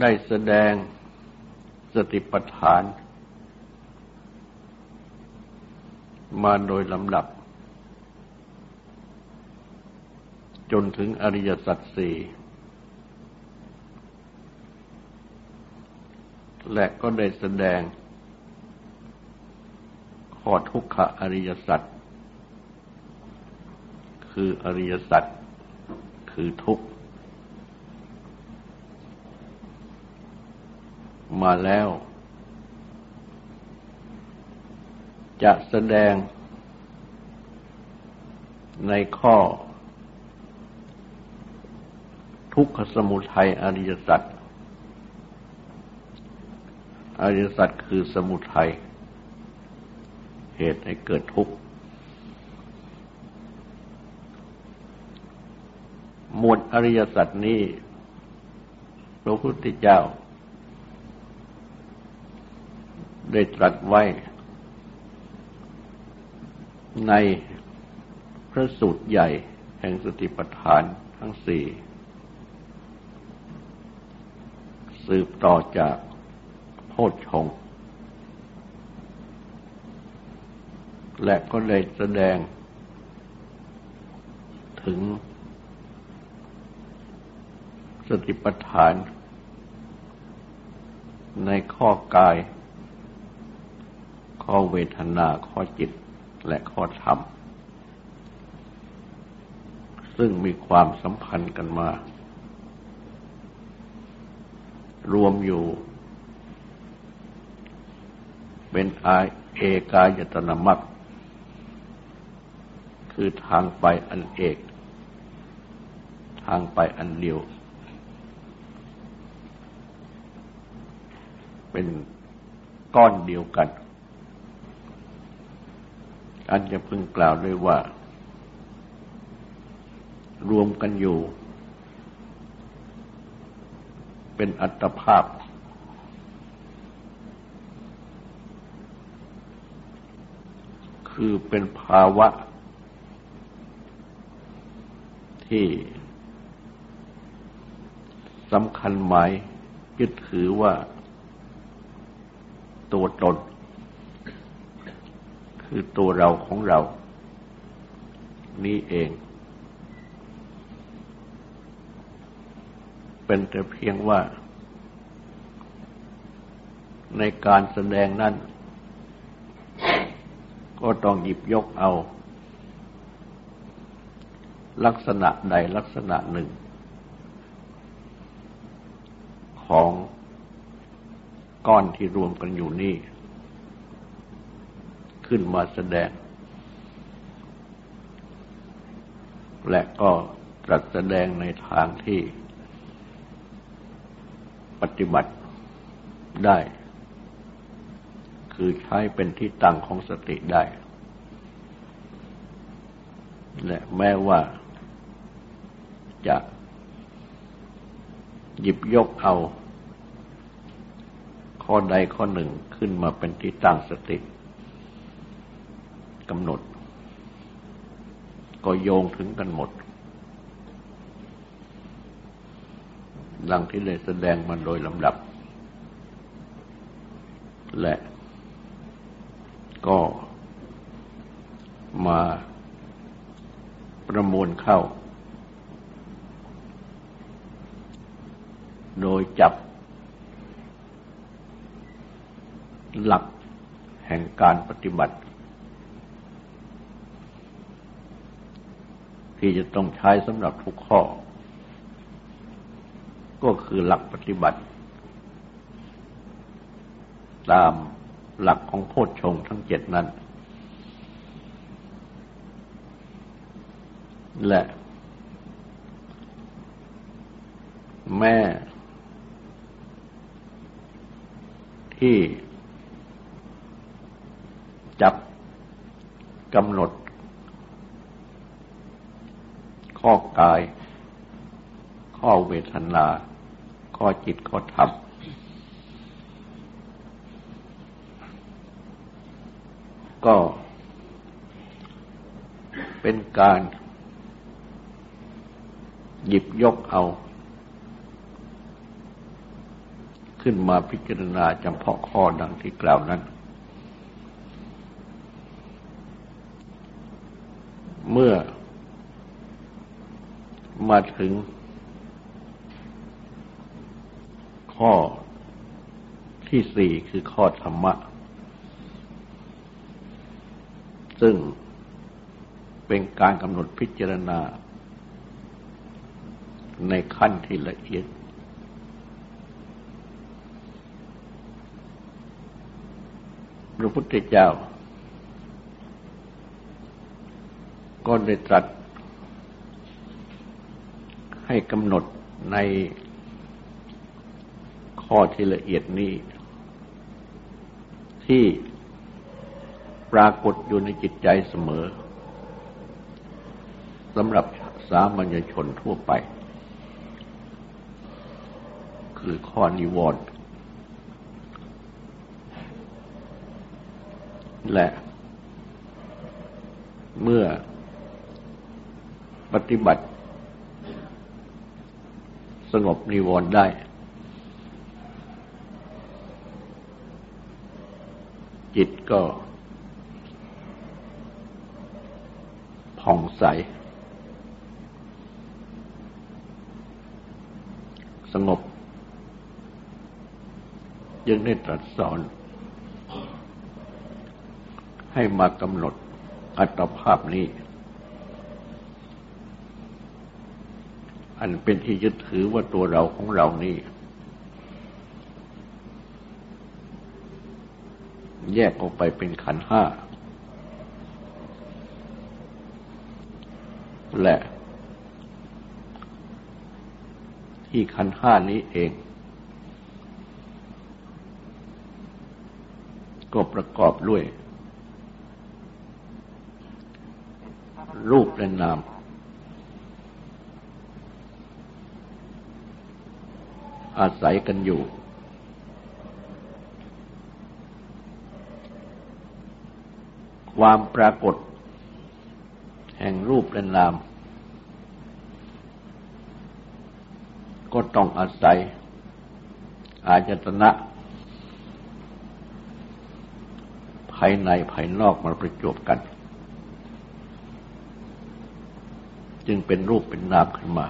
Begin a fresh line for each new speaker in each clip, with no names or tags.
ได้แสดงสติปัฏฐาน มาโดยลำดับ จนถึงอริยสัจสี่และก็ได้แสดงข้อทุกขอริยสัจคืออริยสัจคือทุกข์ มาแล้ว จะแสดงในข้อ ทุกขสมุทัยอริยสัจอริยสัจคือสมุทัยเหตุให้เกิดทุกข์ หมวดอริยสัจนี้พระพุทธเจ้า ได้ตรัสไว้ ในพระสูตรใหญ่แห่งสติปัฏฐานทั้งสี่ สืบต่อจากโพชฌงและก็ได้แสดง ถึง สติปัฏฐาน ในข้อกาย ข้อเวทนาข้อจิตและข้อธรรม ซึ่งมีความสัมพันธ์กันมา รวมอยู่ เป็นอาเอกายตนามัคคือทางไปอันเอก ทางไปอันเดียว เป็นก้อนเดียวกัน อันจะพึงกล่าวด้วยว่า รวมกันอยู่ เป็นอัตภาพ คือเป็นภาวะ ที่สำคัญหมายยึดถือว่าตัวตน คือตัวเราของเรา นี้เอง เป็นแต่เพียงว่า ในการแสดงนั้น ก็ต้องหยิบยกเอา ลักษณะใดลักษณะหนึ่ง ของก้อนที่รวมกันอยู่นี่ ขึ้นมาแสดง และก็ตรัสแสดงในทางที่ปฏิบัติได้ คือใช้เป็นที่ตั้งของสติได้ และแม้ว่าจะหยิบยกเอา ข้อใดข้อหนึ่งขึ้นมาเป็นที่ตั้งสติ กำหนด ก็โยงถึงกันหมด ดังที่ได้แสดงมาโดยลำดับ และก็มาประมวลเข้า โดยจับ หลักแห่งการปฏิบัติ ที่จะต้องใช้สำหรับทุกข้อ ก็คือหลักปฏิบัติ ตามหลักของโพชฌงทั้งเจ็ดนั้น และ แม่ที่จับกำหนด ข้อกาย ข้อเวทนา ข้อจิตข้อธรรมก็เป็นการหยิบยกเอา ขึ้นมาพิจารณาจำเพาะข้อดังที่กล่าวนั้น เมื่อ มาถึง ข้อที่สี่คือข้อธรรมะ ซึ่งเป็นการกำหนดพิจารณา ในขั้นที่ละเอียด พระพุทธเจ้า ก็ได้ตรัส ให้กำหนดในข้อที่ละเอียดนี้ ที่ปรากฏอยู่ในจิตใจเสมอสำหรับสามัญชนทั่วไป คือข้อนิวรณ์และเมื่อปฏิบัติ สงบนิวรณ์ได้ จิตก็ ผ่องใส สงบยังได้ตรัสสอน ให้มากำหนดอัตภาพนี้ อันเป็นที่ยึดถือว่าตัวเราของเรานี่ แยกออกไปเป็นขันห้า และ ที่ขันห้านี้เอง ก็ประกอบด้วย รูปและนาม อาศัยกันอยู่ ความปรากฏ แห่งรูปและนาม ก็ต้องอาศัย อาจตนะภายในภายนอกมาประจบกัน จึงเป็นรูปเป็นนามขึ้นมา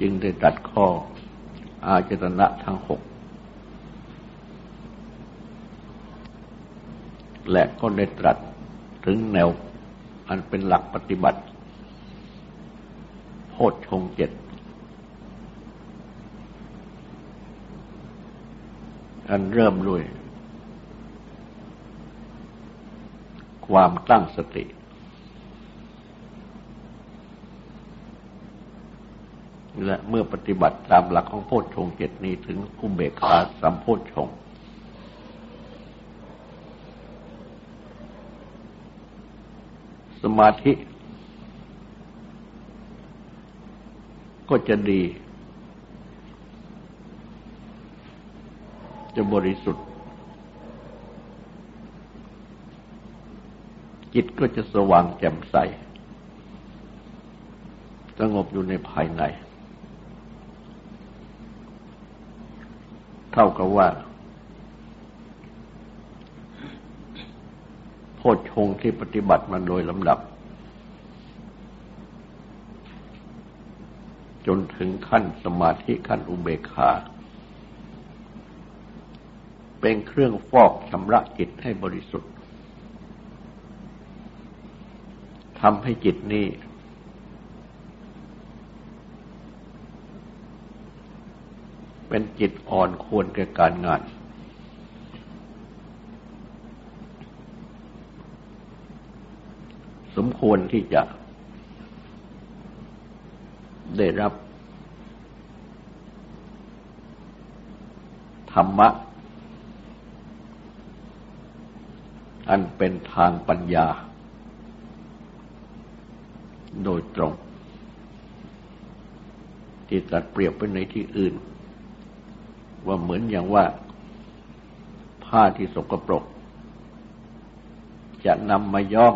จึงได้ตัดข้ออาจตนะทั้งหกและก็ได้ตรัสถึงแนวอันเป็นหลักปฏิบัติ โพชฌงเจ็ดอันเริ่มด้วย ความตั้งสติ และเมื่อปฏิบัติตามหลักของโพชฌงเจ็ดนี้ถึงอุเบกขาสัมโพชฌงสมาธิ ก็จะดี จะบริสุทธิ์ จิตก็จะสว่างแจ่มใส สงบอยู่ในภายใน ท่ากับว่า โพชฌงที่ปฏิบัติมาโดยลำดับ จนถึงขั้นสมาธิขั้นอุเบกขา เป็นเครื่องฟอกชำระจิตให้บริสุทธิ์ทำให้จิตนี้ เป็นจิตอ่อนควรแก่การงาน สมควรที่จะได้รับธรรมะ อันเป็นทางปัญญา โดยตรง ที่ตัดเปรียบไปในที่อื่น ว่าเหมือนอย่างว่าผ้าที่สกปรก จะนำมาย้อม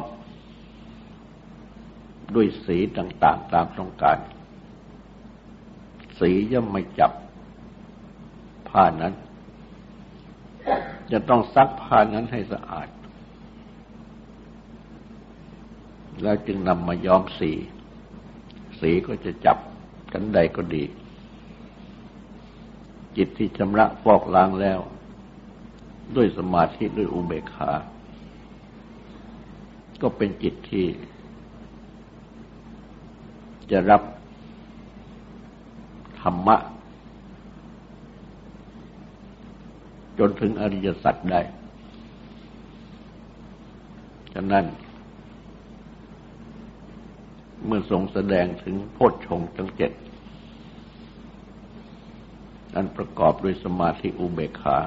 ด้วยสีต่างๆตามต้องการ สีย่อมไม่จับผ้านั้น จะต้องซักผ้านั้นให้สะอาด แล้วจึงนำมาย้อมสี สีก็จะจับกันใดก็ดี จิตที่ชำระฟอกล้างแล้ว ด้วยสมาธิด้วยอุเบกขา ก็เป็นจิตที่ จะรับธรรมะ จนถึงอริยสัจได้ ฉะนั้น เมื่อทรงแสดงถึงโพชฌงค์ทั้งเจ็ด อันประกอบด้วยสมาธิอุเบกขา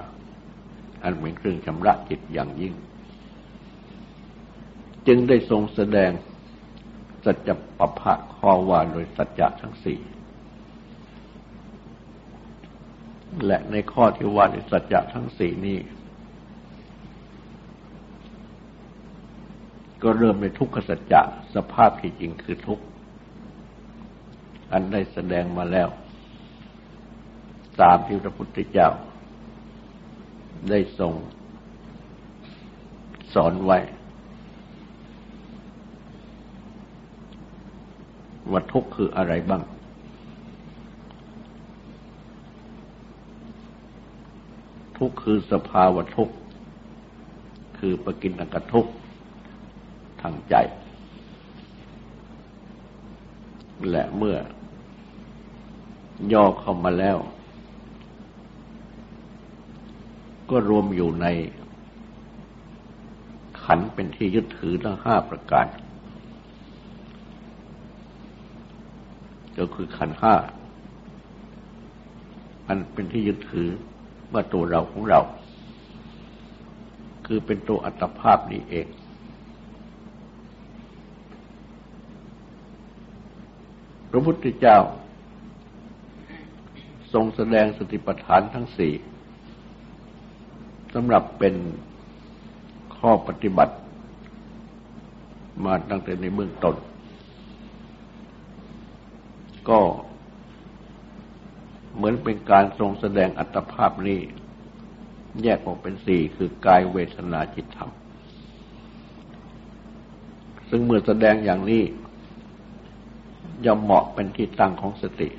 อันเป็นเครื่องชำระจิตอย่างยิ่ง จึงได้ทรงแสดงสัจจปภะข้อว่าโดยสัจจะทั้งสี่และในข้อที่ว่าในสัจจะทั้งสี่นี้ ก็เริ่มในทุกขสัจจะสภาพที่จริงคือทุกข์ อันได้แสดงมาแล้ว ตามที่พระพุทธเจ้า ได้ทรงสอนไว้ ว่าทุกข์คืออะไรบ้าง ทุกข์คือสภาวะทุกข์คือปกินอกทุกข์ทางใจ และเมื่อย่อเข้ามาแล้ว ก็รวมอยู่ในขันเป็นที่ยึดถือทั้งห้าประการ ก็คือขันห้าอันเป็นที่ยึดถือว่าตัวเราของเรา คือเป็นตัวอัตภาพนี้เอง พระพุทธเจ้า ทรงแสดงสติปัฏฐานทั้งสี่ สำหรับเป็นข้อปฏิบัติมาตั้งแต่ในเบื้องต้น ก็เหมือนเป็นการทรงแสดงอัตภาพนี้ แยกออกเป็นสี่คือกายเวทนาจิตธรรม ซึ่งเมื่อแสดงอย่างนี้ย่อมเหมาะเป็นที่ตั้งของสติ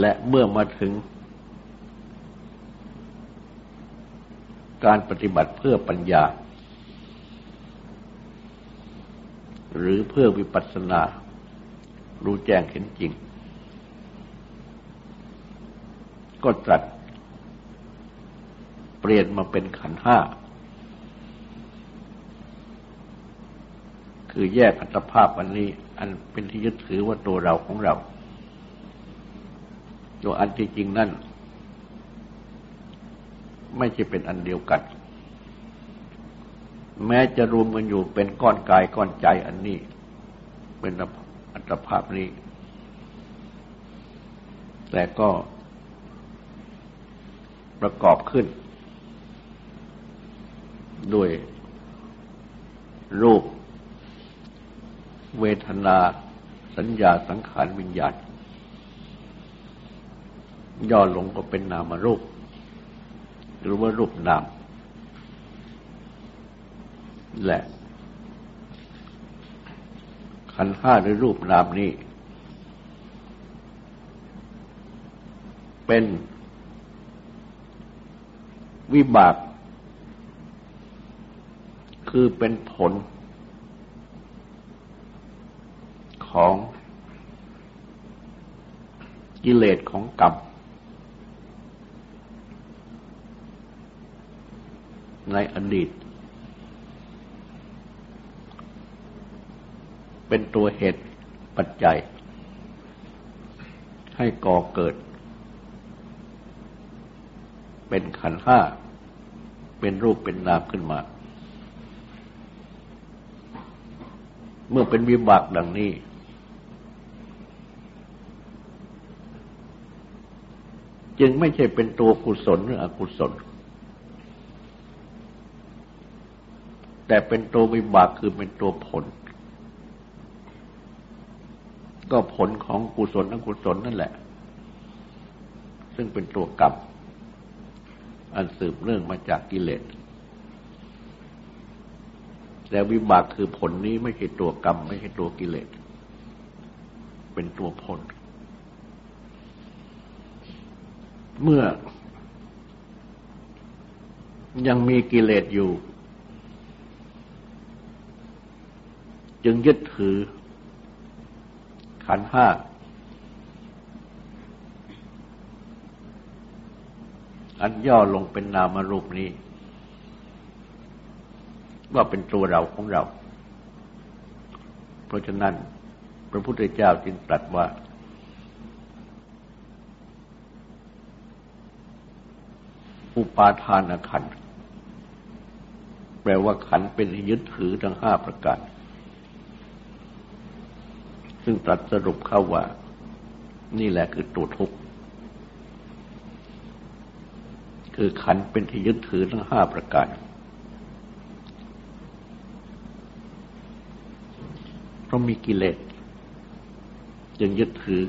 และเมื่อมาถึง การปฏิบัติเพื่อปัญญา หรือเพื่อวิปัสสนา รู้แจ้งเห็นจริง ก็ตรัสเปลี่ยนมาเป็นขันห้า คือแยกอัตภาพอันนี้ อันเป็นที่ยึดถือว่าตัวเราของเราตัวอันที่จริงนั่น ไม่ใช่เป็นอันเดียวกัน แม้จะรวมกันอยู่เป็นก้อนกายก้อนใจอันนี้ เป็นอัตภาพนี้ แต่ก็ประกอบขึ้น ด้วยรูป เวทนา สัญญาสังขารวิญญาณย่อลงก็เป็นนามรูป หรือว่ารูปนามและ ขันห้าหรือรูปนามนี้ เป็นวิบาก คือเป็นผลของกิเลสของกรรม ในอดีต เป็นตัวเหตุปัจจัย ให้ก่อเกิด เป็นขันห้า เป็นรูปเป็นนามขึ้นมาเมื่อเป็นวิบากดังนี้ จึงไม่ใช่เป็นตัวกุศลหรืออกุศล แต่เป็นตัววิบากคือเป็นตัวผล ก็ผลของกุศลอกุศลนั่นแหละ ซึ่งเป็นตัวกรรมอันสืบเนื่องมาจากกิเลสแต่วิบากคือผลนี้ไม่ใช่ตัวกรรม ไม่ใช่ตัวกิเลส เป็นตัวผล เมื่อยังมีกิเลสอยู่ จึงยึดถือ ขันห้า อันย่อลงเป็นนามรูปนี้ ว่าเป็นตัวเราของเรา เพราะฉะนั้น พระพุทธเจ้าจึงตรัสว่า อุปาทานขันแปลว่าขันเป็นยึดถือทั้งห้าประการ ซึ่งตรัสสรุปเข้าว่า นี่แหละคือตัวทุกข์ คือขันเป็นที่ยึดถือทั้งห้าประการ เพราะมีกิเลสจึงยึดถือ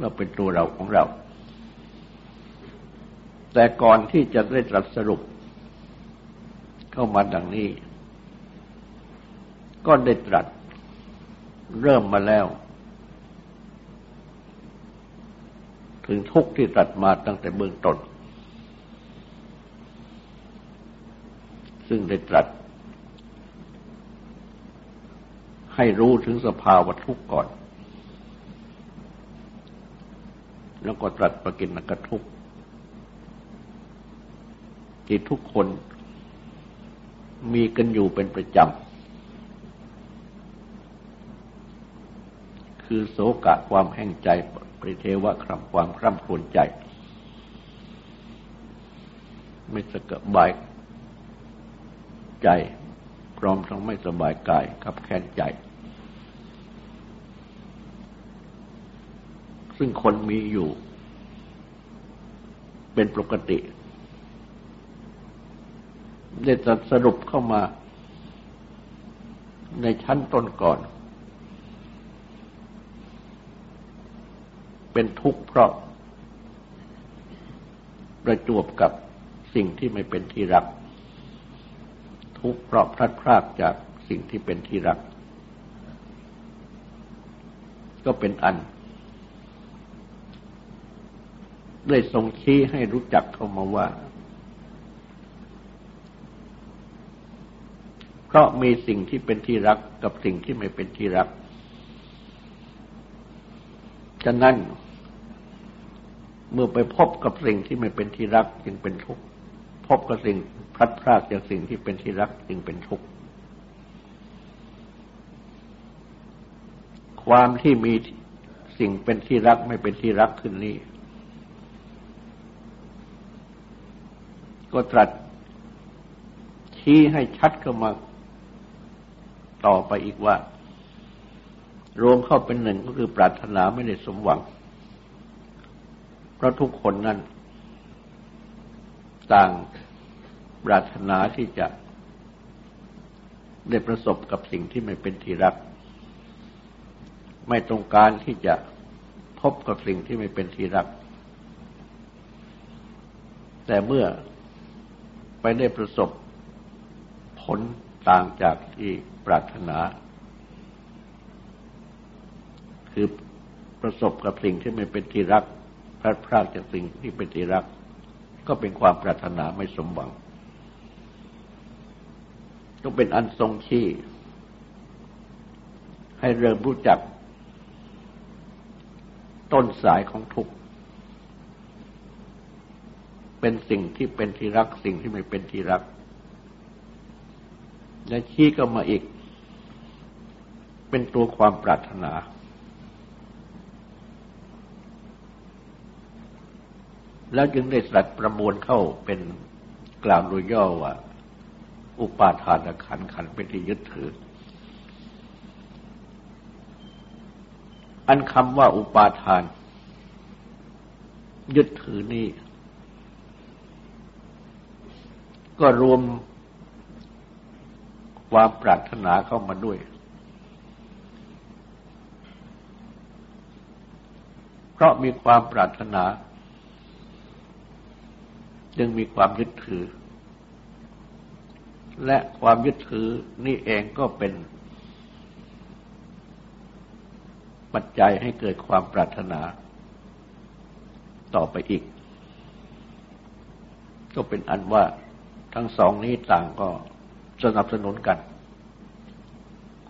ว่าเป็นตัวเราของเรา แต่ก่อนที่จะได้ตรัสสรุป เข้ามาดังนี้ ก็ได้ตรัส เริ่มมาแล้ว ถึงทุกข์ที่ตัดมาตั้งแต่เบื้องต้น ซึ่งได้ตรัส ให้รู้ถึงสภาวะทุกข์ก่อน แล้วก็ตรัสประกินกทุกข์ที่ทุกคนมีกันอยู่เป็นประจำ คือโศกะความแห้งใจ ปริเทวะครำความคร่ำครวญใจ ไม่สกบายใจ พร้อมทั้งไม่สบายกายขับแค้นใจ ซึ่งคนมีอยู่ เป็นปกติ ได้จัดสรุปเข้ามาในชั้นต้นก่อน เป็นทุกข์เพราะ ประจวบกับสิ่งที่ไม่เป็นที่รัก ทุกข์เพราะพลัดพรากจากสิ่งที่เป็นที่รัก ก็เป็นอัน ได้ทรงชี้ให้รู้จักเข้ามาว่า เพราะมีสิ่งที่เป็นที่รักกับสิ่งที่ไม่เป็นที่รักฉะนั้น เมื่อไปพบกับสิ่งที่ไม่เป็นที่รักจึงเป็นทุกข์พบกับสิ่งพลัดพรากจากสิ่งที่เป็นที่รักจึงเป็นทุกข์ความที่มีสิ่งเป็นที่รักไม่เป็นที่รักขึ้นนี้ ก็ตรัสชี้ให้ชัดเข้ามาต่อไปอีกว่า รวมเข้าเป็นหนึ่งก็คือปรารถนาไม่ได้สมหวัง ราะทุกคนนั้น ต่างปรารถนาที่จะได้ประสบกับสิ่งที่ไม่เป็นที่รัก ไม่ตรงการที่จะพบกับสิ่งที่ไม่เป็นที่รัก แต่เมื่อไปได้ประสบผลต่างจากที่ปรารถนา คือประสบกับสิ่งที่ไม่เป็นที่รัก ลาดพลาดจากสิ่งที่เป็นที่รัก ก็เป็นความปรารถนาไม่สมหวังก็เป็นอันทรงชี้ให้เริ่มรู้จัก ต้นสายของทุกข์เป็นสิ่งที่เป็นที่รักสิ่งที่ไม่เป็นที่รัก และชี้ก็มาอีก เป็นตัวความปรารถนา แล้วจึงได้สัตว์ประมวลเข้าเป็นกล่าวโดยย่อว่า อุปาทานขันขันเป็นที่ยึดถือ อันคำว่าอุปาทาน ยึดถือนี่ก็รวมความปรารถนาเข้ามาด้วย เพราะมีความปรารถนา จึงมีความยึดถือ และความยึดถือนี่เองก็เป็น ปัจจัยให้เกิดความปรารถนา ต่อไปอีก ก็เป็นอันว่าทั้งสองนี้ต่างก็สนับสนุนกัน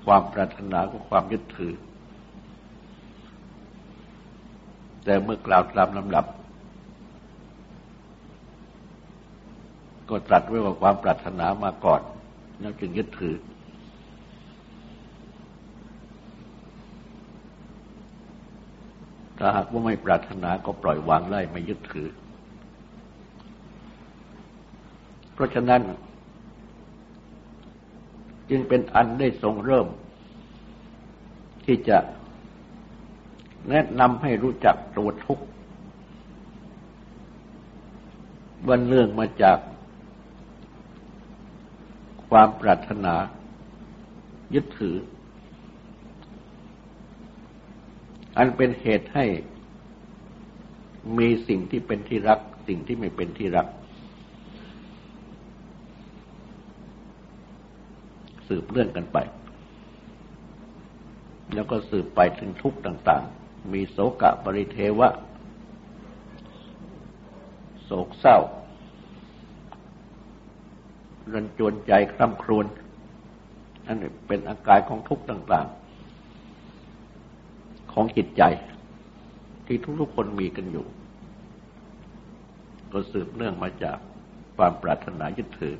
ความปรารถนากับความยึดถือ แต่เมื่อกล่าวตามลำดับ ก็ตรัสไว้ว่าความปรารถนามาก่อนแล้วจึงยึดถือ ถ้าหากว่าไม่ปรารถนาก็ปล่อยวางไล่ไม่ยึดถือ เพราะฉะนั้น จึงเป็นอันได้ทรงเริ่ม ที่จะแนะนำให้รู้จักตัวทุกข์วันเรื่องมาจาก ความปรารถนา ยึดถือ อันเป็นเหตุให้มีสิ่งที่เป็นที่รัก สิ่งที่ไม่เป็นที่รัก สืบเลื่อนกันไป แล้วก็สืบไปถึงทุกต่าง ๆ มีโศกะปริเทวะ โศกเศร้า รันจวนใจคร่ำครวญอันเป็นอาการของทุกข์ต่างๆ ของจิตใจ ที่ทุกๆคนมีกันอยู่ ก็สืบเนื่องมาจากความปรารถนายึดถือ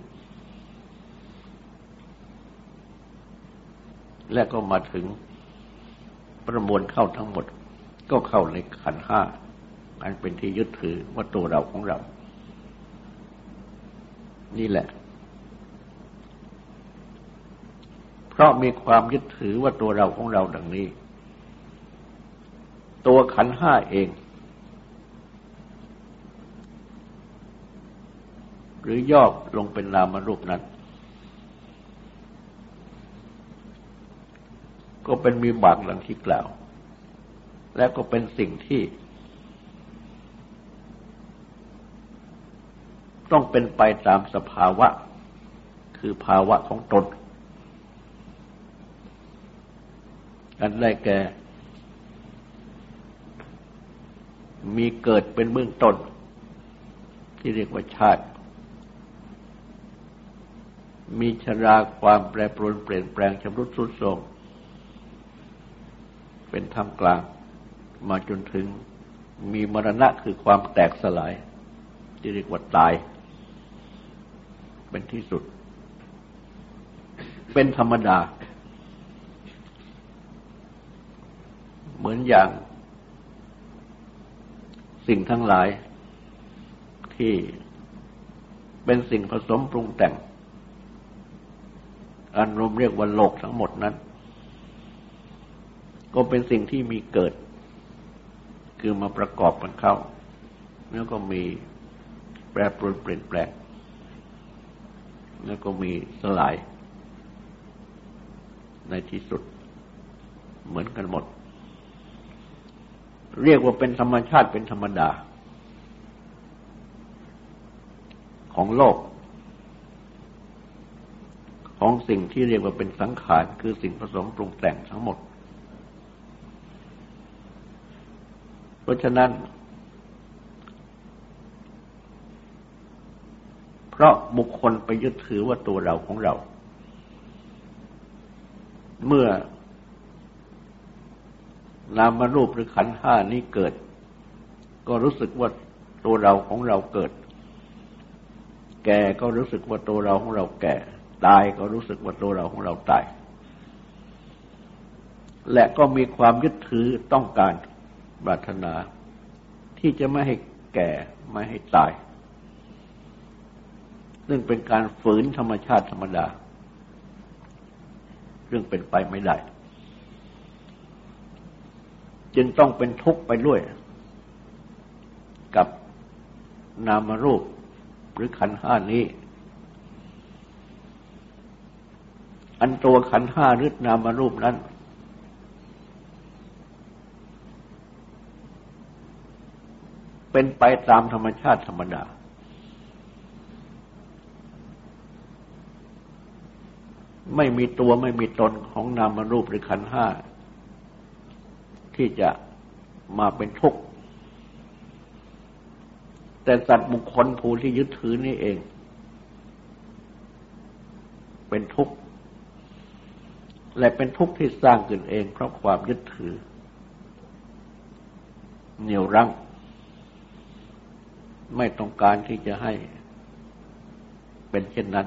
และก็มาถึงประมวลเข้าทั้งหมด ก็เข้าในขันห้าอันเป็นที่ยึดถือว่าตัวเราของเรา นี่แหละ เพราะมีความยึดถือว่าตัวเราของเราดังนี้ ตัวขันห้าเอง หรือย่อลงเป็นนามรูปนั้น ก็เป็นมีบากหลังที่กล่าว และก็เป็นสิ่งที่ ต้องเป็นไปตามสภาวะ คือภาวะของตน อันได้แก่ มีเกิดเป็นเบื้องต้น ที่เรียกว่าชาติ มีชราความแปรปรวนเปลี่ยนแปลงชำรุดทรุดโทรมเป็นธรรมกลาง มาจนถึงมีมรณะคือความแตกสลาย ที่เรียกว่าตาย เป็นที่สุด เป็นธรรมดา เหมือนอย่าง สิ่งทั้งหลายที่เป็นสิ่งผสมปรุงแต่ง อันรวมเรียกว่าโลกทั้งหมดนั้น ก็เป็นสิ่งที่มีเกิด คือมาประกอบกันเข้า แล้วก็มีแปรปรวนเปลี่ยนแปลง แล้วก็มีสลาย ในที่สุดเหมือนกันหมด เรียกว่าเป็นธรรมชาติเป็นธรรมดา ของโลก ของสิ่งที่เรียกว่าเป็นสังขารคือสิ่งผสมปรุงแต่งทั้งหมด เพราะฉะนั้น เพราะบุคคลไปยึดถือว่าตัวเราของเรา เมื่อ นามรูปหรือขันห้านี้เกิด ก็รู้สึกว่าตัวเราของเราเกิด แก่ก็รู้สึกว่าตัวเราของเราแก่ ตายก็รู้สึกว่าตัวเราของเราตาย และก็มีความยึดถือต้องการปรารถนา ที่จะไม่ให้แก่ไม่ให้ตาย ซึ่งเป็นการฝืนธรรมชาติธรรมดาเรื่งเป็นไปไม่ได้ จึงต้องเป็นทุกข์ไปด้วย กับนามรูปหรือขันห้านี้ อันตัวขันห้าหรือนามรูปนั้น เป็นไปตามธรรมชาติธรรมดาไม่มีตัวไม่มีตนของนามรูปหรือขันห้า ที่จะมาเป็นทุกข์ แต่สัตว์บุคคลผู้ที่ยึดถือนี่เอง เป็นทุกข์ และเป็นทุกข์ที่สร้างขึ้นเอง เพราะความยึดถือ เหนี่ยวรั้ง ไม่ต้องการที่จะให้เป็นเช่นนั้น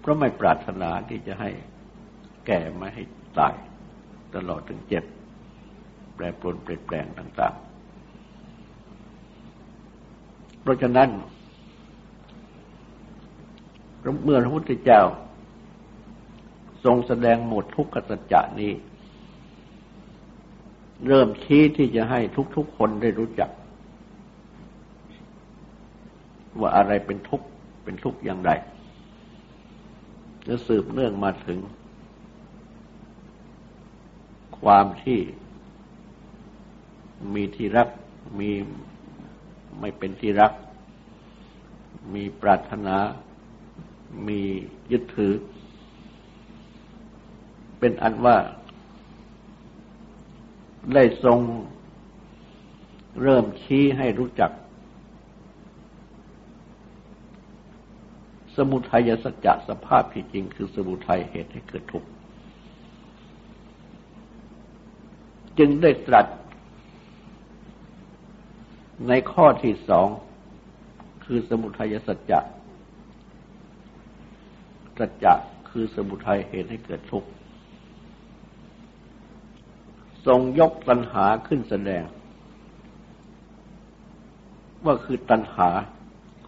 เพราะไม่ปรารถนาที่จะให้แก่ไม่ให้ตาย ตลอดถึงเจ็บ แปรปรวนเปลี่ยนแปลงต่าง ๆ เพราะฉะนั้นเมื่อพระพุทธเจ้า ทรงแสดงหมดทุกขสัจจะนี้ เริ่มชี้ที่จะให้ทุกๆคนได้รู้จัก ว่าอะไรเป็นทุกข์เป็นทุกข์อย่างไรจะสืบเนื่องมาถึง ความที่ มีที่รัก มีไม่เป็นที่รัก มีปรารถนา มียึดถือ เป็นอันว่าได้ทรงเริ่มชี้ให้รู้จัก สมุทัยสัจจะสภาพที่จริงคือสมุทัยเหตุให้เกิดทุกข์จึงได้ตรัส ในข้อที่สองคือสมุทัยสัจจะ สัจจะคือสมุทัยเหตุให้เกิดทุกข์ ทรงยกตัณหาขึ้นแสดง ว่าคือตัณหา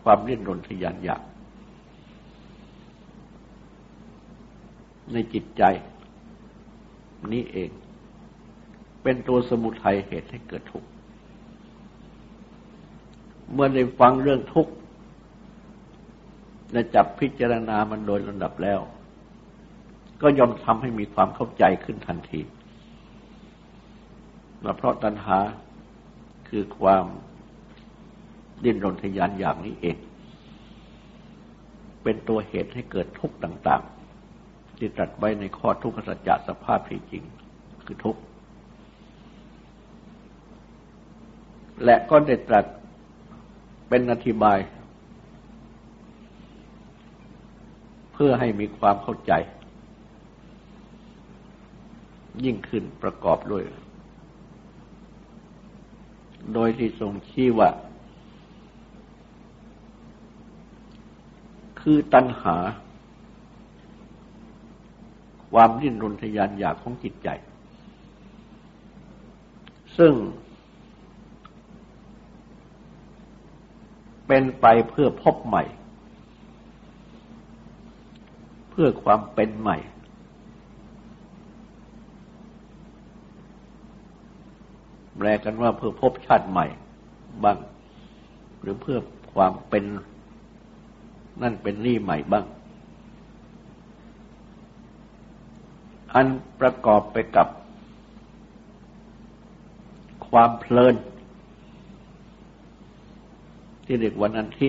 ความเล่นรนทยานอยาก ในจิตใจ นี้เอง เป็นตัวสมุทัยเหตุให้เกิดทุกข์ เมื่อได้ฟังเรื่องทุกข์และจับพิจารณามันโดยลำดับแล้ว ก็ยอมทำให้มีความเข้าใจขึ้นทันทีเพราะตัณหาคือความดิ้นรนทยานอย่างนี้เอง เป็นตัวเหตุให้เกิดทุกข์ต่าง ๆ ที่ตรัสไว้ในข้อทุกขสัจจะสภาพที่จริงคือทุกข์และก็ได้ตรัส เป็นอธิบาย เพื่อให้มีความเข้าใจ ยิ่งขึ้นประกอบด้วย โดยที่ทรงชี้ว่า คือตัณหา ความดิ้นรนทยานอยากของจิตใจ ซึ่ง เป็นไปเพื่อพบใหม่ เพื่อความเป็นใหม่ แปลกันว่าเพื่อพบชาติใหม่บ้าง หรือเพื่อความเป็นนั่นเป็นนี่ใหม่บ้าง อันประกอบไปกับความเพลิน ที่เรียกว่านันทิ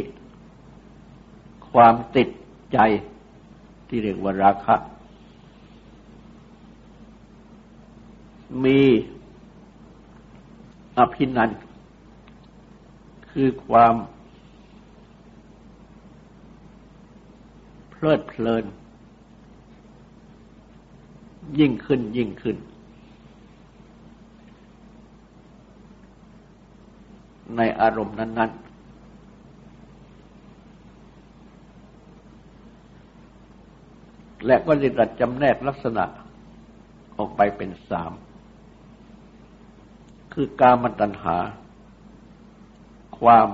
ความติดใจที่เรียกว่าราคะ มีอภินันคือความเพลิดเพลิน ยิ่งขึ้นยิ่งขึ้น ในอารมณ์นั้น ๆ และก็ได้รัดจำแนกลักษณะออกไปเป็นสาม คือกามตัณหา ความ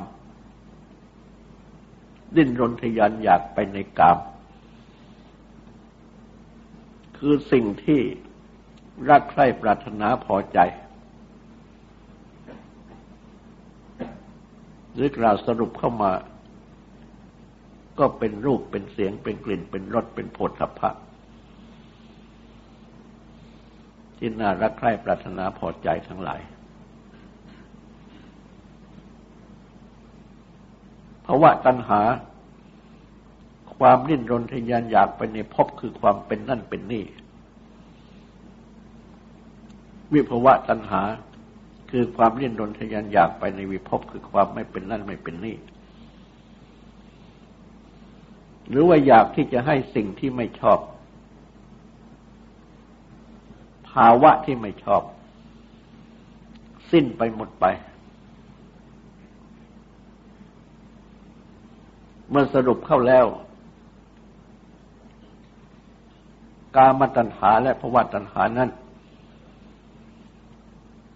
ดิ้นรนทยานอยากไปในกาม คือสิ่งที่รักใคร่ปรารถนาพอใจ หรือกล่าวสรุปเข้ามา ก็เป็นรูปเป็นเสียงเป็นกลิ่นเป็นรสเป็นผลทพะที่น่ารักใคร่ปรารถนาพอใจทั้งหลายภาวะตัณหา ความดิ้นรนทยานอยากไปในภพคือความเป็นนั่นเป็นนี่ วิภาวะตัณหาคือความดิ้นรนทยานอยากไปในวิภพคือความไม่เป็นนั่นไม่เป็นนี่ หรือว่าอยากที่จะให้สิ่งที่ไม่ชอบ ภาวะที่ไม่ชอบ สิ้นไปหมดไป เมื่อสรุปเข้าแล้ว กามตัณหาและภวะตัณหานั้น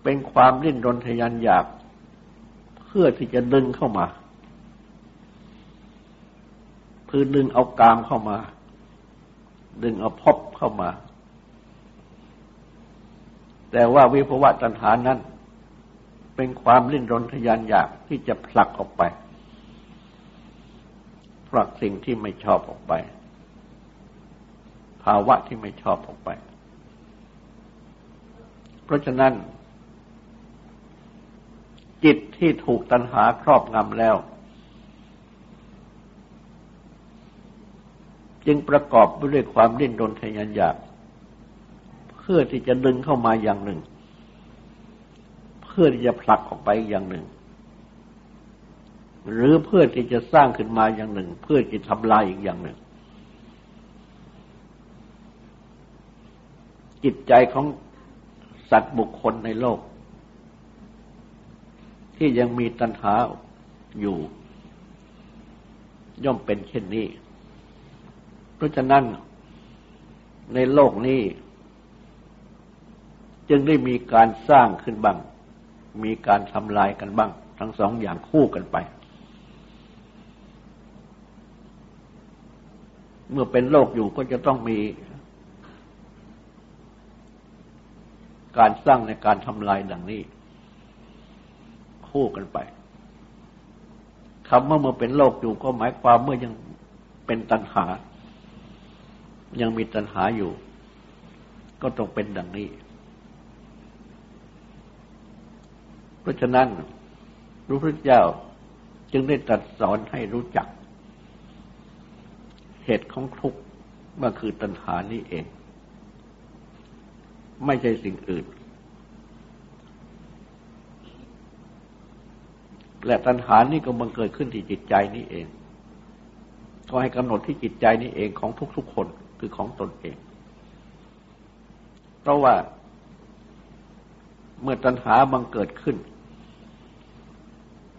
เป็นความริ้นรนทยานอยาก เพื่อที่จะดึงเข้ามาือดึงเอากามเข้ามา ดึงเอาพบเข้ามา แต่ว่าวิภวะตัณหานั้น เป็นความริ้นรนทยานอยากที่จะผลักออกไปผลักสิ่งที่ไม่ชอบออกไป ภาวะที่ไม่ชอบออกไป เพราะฉะนั้น จิตที่ถูกตัณหาครอบงำแล้ว จึงประกอบไปด้วยความดิ้นรนทยานอยาก เพื่อที่จะดึงเข้ามาอย่างหนึ่ง เพื่อที่จะผลักออกไปอย่างหนึ่ง หรือเพื่อที่จะสร้างขึ้นมาอย่างหนึ่ง เพื่อจะทำลายอีกอย่างหนึ่ง จิตใจของสัตว์บุคคลในโลก ที่ยังมีตัณหาอยู่ ย่อมเป็นเช่นนี้ เพราะฉะนั้นในโลกนี้ จึงได้มีการสร้างขึ้นบ้าง มีการทำลายกันบ้าง ทั้งสองอย่างคู่กันไป เมื่อเป็นโลกอยู่ก็จะต้องมี การสร้างในการทำลายดังนี้ คู่กันไปคำว่าเมื่อเป็นโลกอยู่ก็หมายความเมื่อยังเป็นตัณหา ยังมีตัณหาอยู่ ก็ต้องเป็นดังนี้ เพราะฉะนั้นพระพุทธเจ้าจึงได้ตรัสสอนให้รู้จัก เหตุของทุกข์มันคือตัณหานี่เอง ไม่ใช่สิ่งอื่น และตัณหานี่ก็บังเกิดขึ้นที่จิตใจนี่เอง ก็ให้กำหนดที่จิตใจนี่เองของทุกๆคน คือของตนเอง เพราะว่า เมื่อตัณหาบังเกิดขึ้น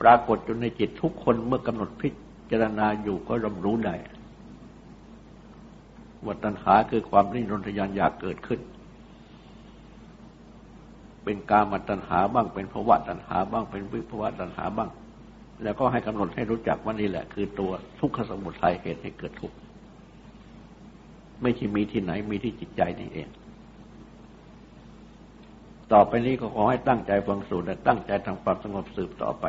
ปรากฏอยู่ในจิตทุกคนเมื่อกำหนดพิจารณาอยู่ก็รำรู้ได้ว่าตัณหาคือความริ้นรนทยานอยากเกิดขึ้น เป็นกามตัณหาบ้างเป็นภวะตัณหาบ้างเป็นวิภวะตัณหาบ้าง แล้วก็ให้กำหนดให้รู้จักว่านี่แหละ คือตัวทุกขสมุทัยเหตุให้เกิดทุกข์ ไม่ใช่มีที่ไหนมีที่จิตใจนี่เอง ต่อไปนี้ก็ขอให้ตั้งใจฟังสูตรและตั้งใจทำความสงบสืบต่อไป